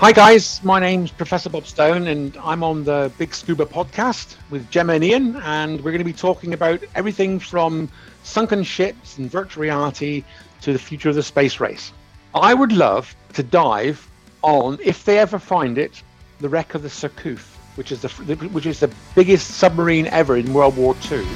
Hi, guys. My name's Professor Bob Stone, and I'm on the Big Scuba podcast with Gemma and Ian. And we're going to be talking about everything from sunken ships and virtual reality to the future of the space race. I would love to dive on, if they ever find it, the wreck of the Surcouf, which is the which is the biggest submarine ever in World War II.